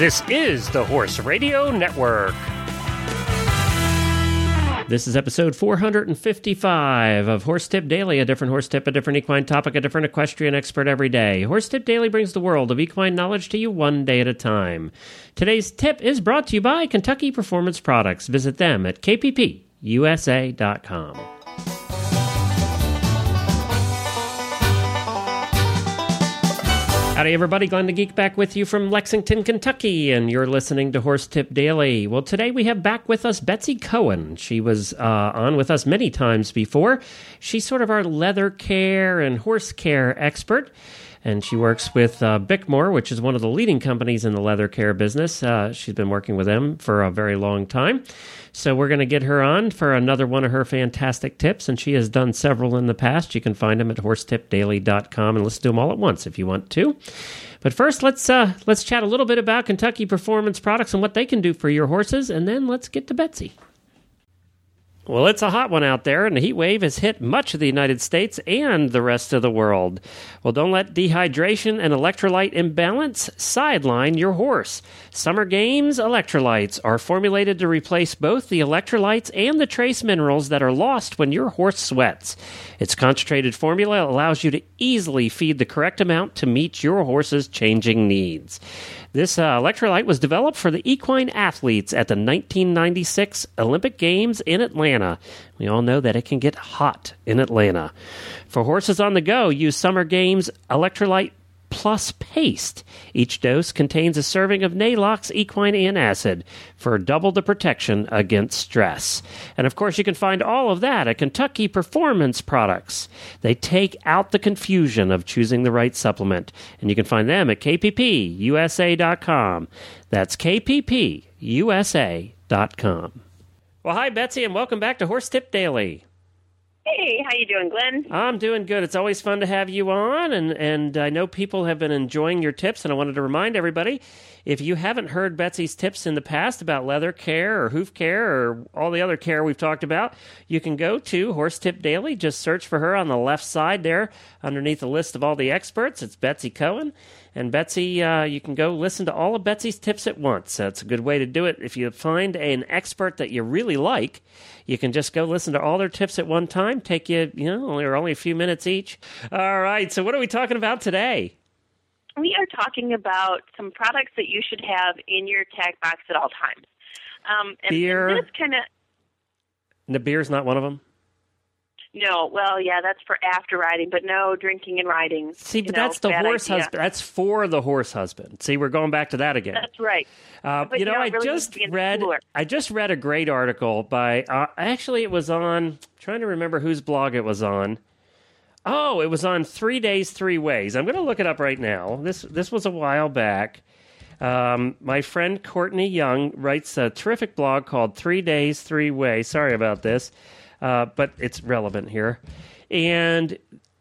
This is the Horse Radio Network. This is episode 455 of Horse Tip Daily, a different horse tip, a different equine topic, a different equestrian expert every day. Horse Tip Daily brings the world of equine knowledge to you one day at a time. Today's tip is brought to you by Kentucky Performance Products. Visit them at kppusa.com. Howdy, everybody. Glenn the Geek back with you from Lexington, Kentucky, and you're listening to Horse Tip Daily. Well, today we have back with us Betsy Cohen. She was uh, on with us many times before. She's sort of our leather care and horse care expert and she works with uh, Bickmore, which is one of the leading companies in the leather care business. Uh, she's been working with them for a very long time. So we're going to get her on for another one of her fantastic tips, and she has done several in the past. You can find them at horsetipdaily.com and listen to them all at once if you want to. But first, let's uh, let's chat a little bit about Kentucky Performance Products and what they can do for your horses, and then let's get to Betsy. Well, it's a hot one out there, and the heat wave has hit much of the United States and the rest of the world. Well, don't let dehydration and electrolyte imbalance sideline your horse. Summer Games electrolytes are formulated to replace both the electrolytes and the trace minerals that are lost when your horse sweats. Its concentrated formula allows you to easily feed the correct amount to meet your horse's changing needs. This uh, electrolyte was developed for the equine athletes at the 1996 Olympic Games in Atlanta. We all know that it can get hot in Atlanta. For horses on the go, use Summer Games Electrolyte plus paste. Each dose contains a serving of Neigh-Lox equine antacid for double the protection against stress. And of course, you can find all of that at Kentucky Performance Products. They take out the confusion of choosing the right supplement, and you can find them at kppusa.com. That's kppusa.com. Well, hi, Betsy, and welcome back to Horse Tip Daily. Hey, how you doing, Glenn? I'm doing good. It's always fun to have you on, and and I know people have been enjoying your tips. And I wanted to remind everybody, if you haven't heard Betsy's tips in the past about leather care or hoof care or all the other care we've talked about, you can go to Horse Tip Daily. Just search for her on the left side there, underneath the list of all the experts. It's Betsy Cohen. And Betsy, uh, you can go listen to all of Betsy's tips at once. That's a good way to do it. If you find an expert that you really like, you can just go listen to all their tips at one time. Take you, you know, only, only a few minutes each. All right. So, what are we talking about today? We are talking about some products that you should have in your tack box at all times. Um, and, beer. And this kind of. The beer's not one of them. No, well, yeah, that's for after riding, but no drinking and riding. See, but know, that's the horse idea. husband. That's for the horse husband. See, we're going back to that again. That's right. Uh, you know, I really just read. I just read a great article by. Uh, actually, it was on. I'm trying to remember whose blog it was on. Oh, it was on Three Days, Three Ways. I'm going to look it up right now. This this was a while back. Um, my friend Courtney Young writes a terrific blog called Three Days, Three Ways. Sorry about this uh, but it's relevant here. And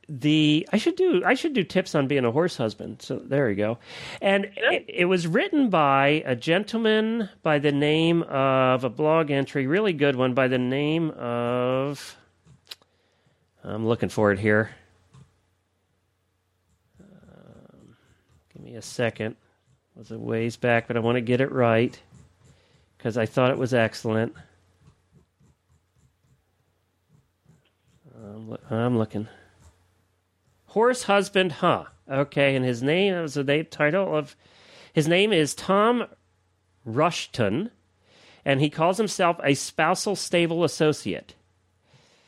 the I should do I should do tips on being a horse husband. So there you go. And it, it, was written by a gentleman by the name of a blog entry, really good one by the name of I'm looking for it here. Um, give me a second. It was a ways back, but I want to get it right because I thought it was excellent. I'm, I'm looking. Horse husband, huh? Okay, and his name was the title of his name is Tom Rushton, and he calls himself a spousal stable associate.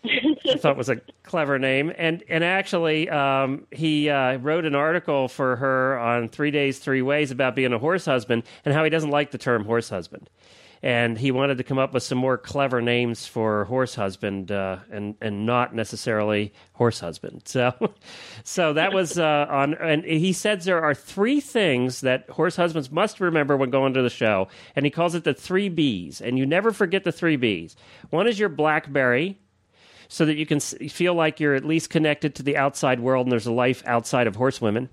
I thought was a clever name, and and actually, um, he uh, wrote an article for her on Three Days, Three Ways about being a horse husband and how he doesn't like the term horse husband and he wanted to come up with some more clever names for horse husband uh, and and not necessarily horse husband. So, so that was uh, on. And he says there are three things that horse husbands must remember when going to the show, and he calls it the three B's. And you never forget the three B's. One is your BlackBerry. So that you can feel like you're at least connected to the outside world and there's a life outside of horsewomen.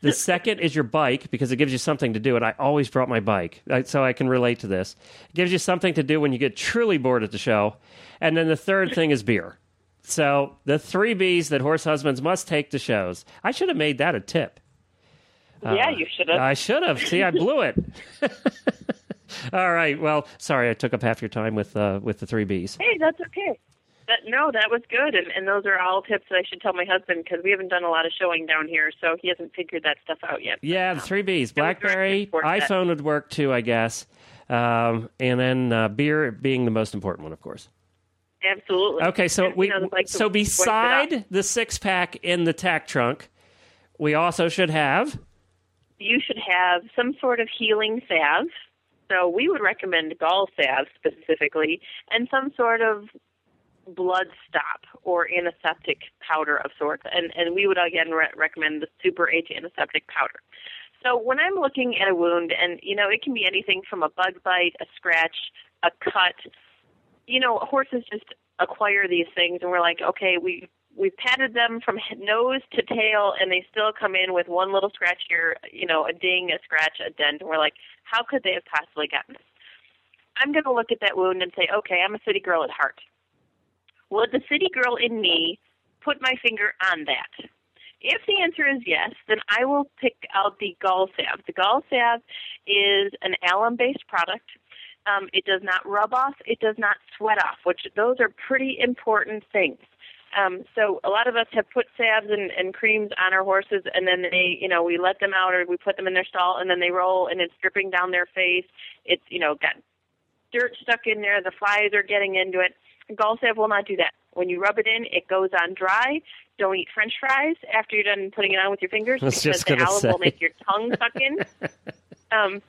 The second is your bike because it gives you something to do. And I always brought my bike, so I can relate to this. It gives you something to do when you get truly bored at the show. And then the third thing is beer. So the three B's that horse husbands must take to shows. I should have made that a tip. yeah, you should have. I should have. See, I blew it. All right. Well, sorry, I took up half your time with uh, with the three Bs. Hey, that's okay. That, no, that was good, and, and those are all tips that I should tell my husband because we haven't done a lot of showing down here, so he hasn't figured that stuff out yet. Yeah, the three Bs: BlackBerry, iPhone would work too, I guess, um, and then uh, beer being the most important one, of course. Absolutely. Okay, so And, we know, like so beside the six pack in the tack trunk, we also should have. you should have some sort of healing salve. So we would recommend gall salve specifically, and some sort of blood stop or antiseptic powder of sorts. And and we would again re- recommend the Super H antiseptic powder. So when I'm looking at a wound, and you know it can be anything from a bug bite, a scratch, a cut. You know, horses just acquire these things, and we're like, okay, we we've patted them from nose to tail, and they still come in with one little scratch here, you know, a ding, a scratch, a dent, and we're like, how could they have possibly gotten this? I'm going to look at that wound and say, okay, I'm a city girl at heart. Would the city girl in me put my finger on that? If the answer is yes, then I will pick out the gall salve. The gall salve is an alum-based product. Um, it does not rub off. It does not sweat off, which those are pretty important things. Um, so a lot of us have put salves and, and creams on our horses, and then they, you know, we let them out or we put them in their stall, and then they roll, and it's dripping down their face. It's, you know, got dirt stuck in there. The flies are getting into it. Gall salve will not do that. When you rub it in, it goes on dry. Don't eat French fries after you're done putting it on with your fingers because just the gonna say. will make your tongue suck in. um,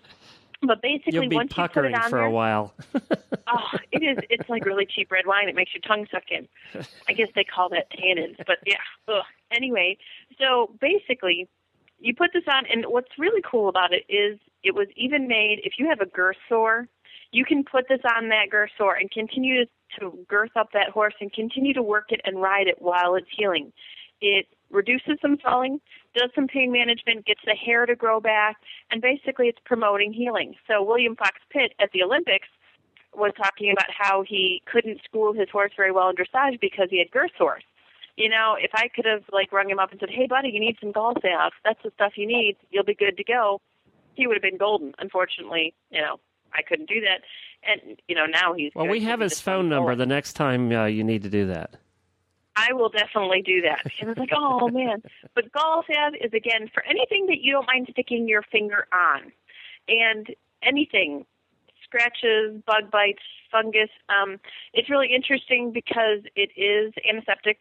but basically, You'll be once you put puckering it on for there, a while. oh, it is. It's like really cheap red wine. It makes your tongue suck in. I guess they call that tannins, but yeah. Ugh. Anyway, so basically, you put this on, and what's really cool about it is it was even made. If you have a girth sore, you can put this on that girth sore and continue to, girth up that horse and continue to work it and ride it while it's healing. It reduces some swelling, does some pain management, gets the hair to grow back, and basically it's promoting healing. So William Fox Pitt at the Olympics was talking about how he couldn't school his horse very well in dressage because he had girth sores. You know, if I could have like rung him up and said, "Hey, buddy, you need some gall salve. That's the stuff you need. You'll be good to go," he would have been golden. Unfortunately, you know, I couldn't do that, and you know now he's. Well, we have his phone number forward. the next time uh, you need to do that. I will definitely do that. And I was like, oh man. But gall salve is again for anything that you don't mind sticking your finger on, and anything, scratches, bug bites, fungus. Um, it's really interesting because it is antiseptic.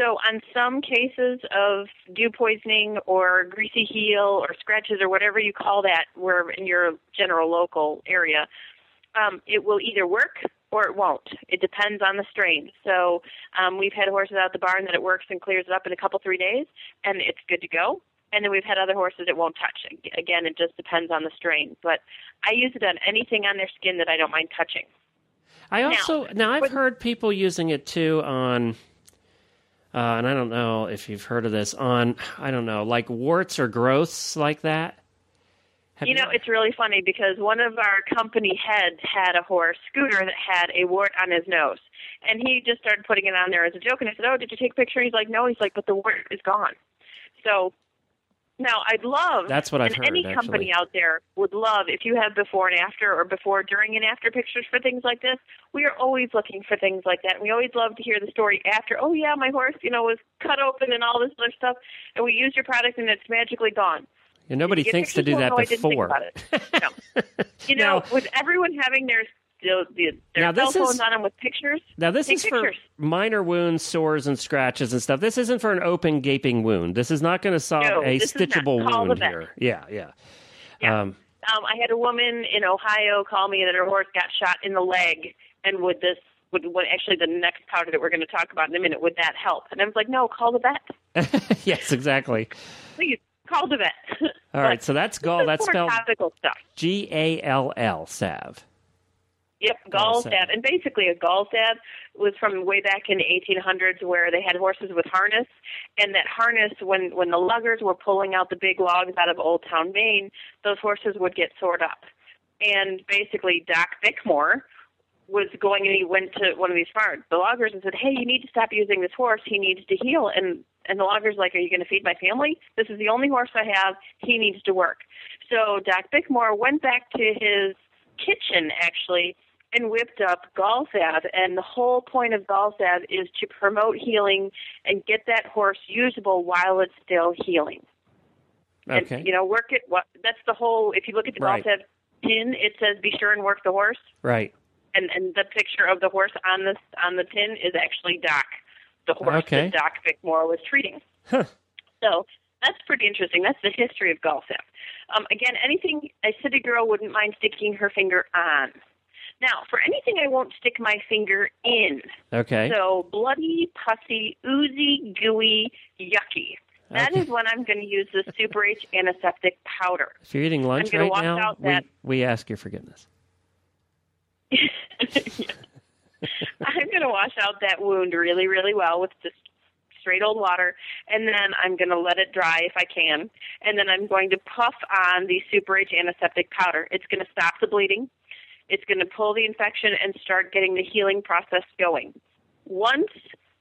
So on some cases of dew poisoning or greasy heel or scratches or whatever you call that, where in your general local area, um, it will either work or it won't. It depends on the strain. So um, we've had horses out the barn that it works and clears it up in a couple three days, and it's good to go. And then we've had other horses it won't touch. Again, it just depends on the strain. But I use it on anything on their skin that I don't mind touching. I also now, I've heard people using it too on, uh, and I don't know if you've heard of this on I don't know like warts or growths like that. Have You know, it's really funny because one of our company heads had a horse, Scooter, that had a wart on his nose. And he just started putting it on there as a joke. And I said, Oh, did you take a picture? He's like, No. He's like, But the wart is gone. So now I'd love, That's what I've and heard, any company actually. out there would love if you have before and after or before, during, and after pictures for things like this. We are always looking for things like that. And we always love to hear the story after, Oh, yeah, my horse, you know, was cut open and all this other stuff. And we used your product and it's magically gone. and nobody thinks to do that No, I didn't think before. No. You know, Now- with everyone having their their Now, cell this is- on them with pictures. Now this take is pictures. for minor wounds, sores, and scratches and stuff. This isn't for an open gaping wound. This is not going to solve No, a this stitchable wound here. Yeah, yeah. Yeah. Um, Um, I had a woman in Ohio call me that her horse got shot in the leg, and would this would what actually the next powder that we're going to talk about in a minute would that help? And I was like, no, call the vet. yes, exactly. Please call the vet. All right, so that's gall. That's spelled stuff. G A L L salve. Yep, Gall gall salve. And basically, a gall salve was from way back in the 1800s where they had horses with harness. And that harness, when, when the luggers were pulling out the big logs out of Old Town, Maine, those horses would get sored up. And basically, Doc Bickmore was going and he went to one of these farms, the loggers, and said, Hey, you need to stop using this horse. He needs to heal. And And the logger's like, Are you going to feed my family? This is the only horse I have. He needs to work. So Doc Bickmore went back to his kitchen, actually, and whipped up Gall Salve. And the whole point of Gall Salve is to promote healing and get that horse usable while it's still healing. Okay. And, you know, work it. What that's the whole. If you look at the Right. Gall Salve tin, it says, "Be sure and work the horse." right. and and the picture of the horse on the on the tin is actually Doc, the horse Okay. that Doc Bickmore was treating. Huh. So that's pretty interesting. That's the history of Gall Salve. Um, again, anything a city girl wouldn't mind sticking her finger on. Now, for anything I won't stick my finger in. Okay. So bloody, pussy, oozy, gooey, yucky. That is Okay. when I'm going to use the Super H antiseptic powder. if you're eating lunch right now, we, that- we ask your forgiveness. I'm going to wash out that wound really, really well with just straight old water, and then I'm going to let it dry if I can, and then I'm going to puff on the Super H antiseptic powder. It's going to stop the bleeding. It's going to pull the infection and start getting the healing process going. Once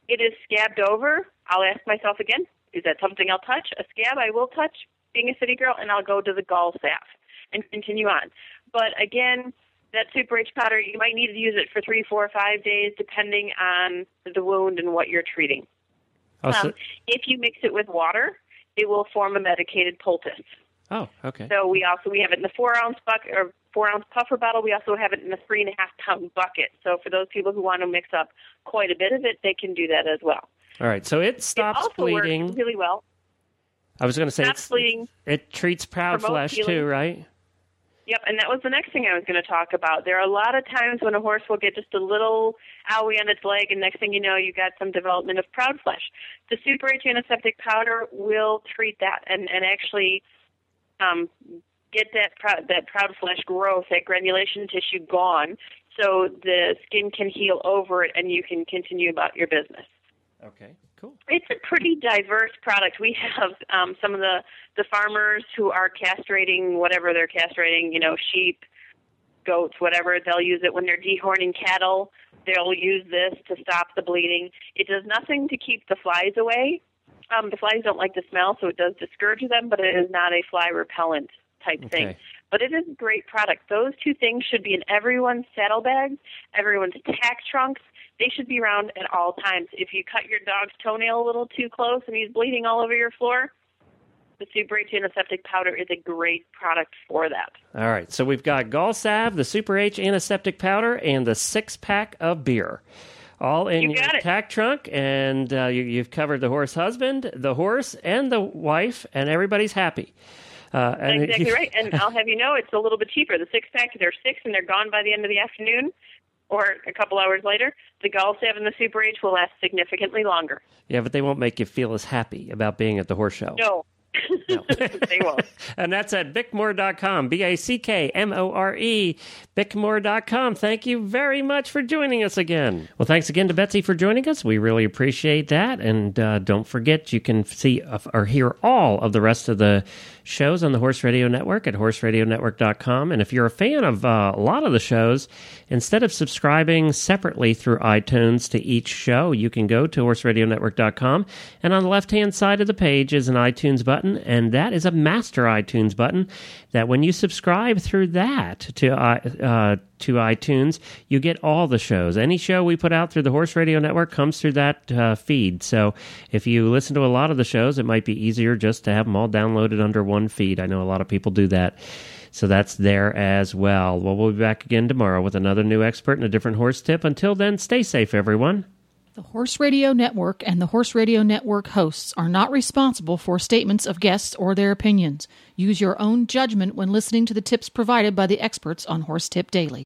it is scabbed over, I'll ask myself again, is that something I'll touch? A scab I will touch, being a city girl, and I'll go to the gall salve and continue on. But again, that Super H powder, you might need to use it for three, four, five days, depending on the wound and what you're treating. Oh, so- Um, if you mix it with water, it will form a medicated poultice. oh, okay. So we also we have it in the four ounce bucket or four ounce puffer bottle. We also have it in a three and a half pound bucket. So for those people who want to mix up quite a bit of it, they can do that as well. All right. So it stops it bleeding. works really well. I was going to say Stops bleeding. it treats proud flesh too, right? Yep, and that was the next thing I was going to talk about. There are a lot of times when a horse will get just a little owie on its leg, and next thing you know, you got some development of proud flesh. The Super H antiseptic powder will treat that and and actually um, get that proud that proud flesh growth, that granulation tissue gone, so the skin can heal over it, and you can continue about your business Okay. Cool. it's a pretty diverse product. We have um, some of the the farmers who are castrating whatever they're castrating, you know, sheep, goats, whatever. They'll use it when they're dehorning cattle. They'll use this to stop the bleeding. It does nothing to keep the flies away. Um, the flies don't like the smell, so it does discourage them, but it is not a fly repellent type thing. But it is a great product. Those two things should be in everyone's saddlebags, everyone's tack trunks. They should be around at all times. If you cut your dog's toenail a little too close and he's bleeding all over your floor, the Super H antiseptic powder is a great product for that. All right. So we've got Gall Salve, the Super H antiseptic powder, and the six pack of beer. All in You your it. tack trunk, and uh, you, you've covered the horse husband, the horse, and the wife, and everybody's happy. Uh, and That's exactly right. And I'll have you know it's a little bit cheaper. The six pack, they're six and they're gone by the end of the afternoon or a couple hours later. The Gall Salve and the Super H will last significantly longer. Yeah, but they won't make you feel as happy about being at the horse show. No. they won't. and that's at bickmore.com, B A C K M O R E, bickmore.com. Thank you very much for joining us again. Well, thanks again to Betsy for joining us. We really appreciate that. And uh, don't forget, you can see uh, or hear all of the rest of the shows on the Horse Radio Network at horseradionetwork.com. And if you're a fan of uh, a lot of the shows, instead of subscribing separately through iTunes to each show, you can go to horseradionetwork.com. And on the left hand side of the page is an iTunes button, and that is a master iTunes button that when you subscribe through that to i- uh, to iTunes, you get all the shows. Any show we put out through the Horse Radio Network comes through that uh, feed. So if you listen to a lot of the shows, it might be easier just to have them all downloaded under one feed. I know a lot of people do that. So that's there as well. Well, we'll be back again tomorrow with another new expert and a different horse tip. Until then, stay safe, everyone. The Horse Radio Network and the Horse Radio Network hosts are not responsible for statements of guests or their opinions. Use your own judgment when listening to the tips provided by the experts on Horse Tip Daily.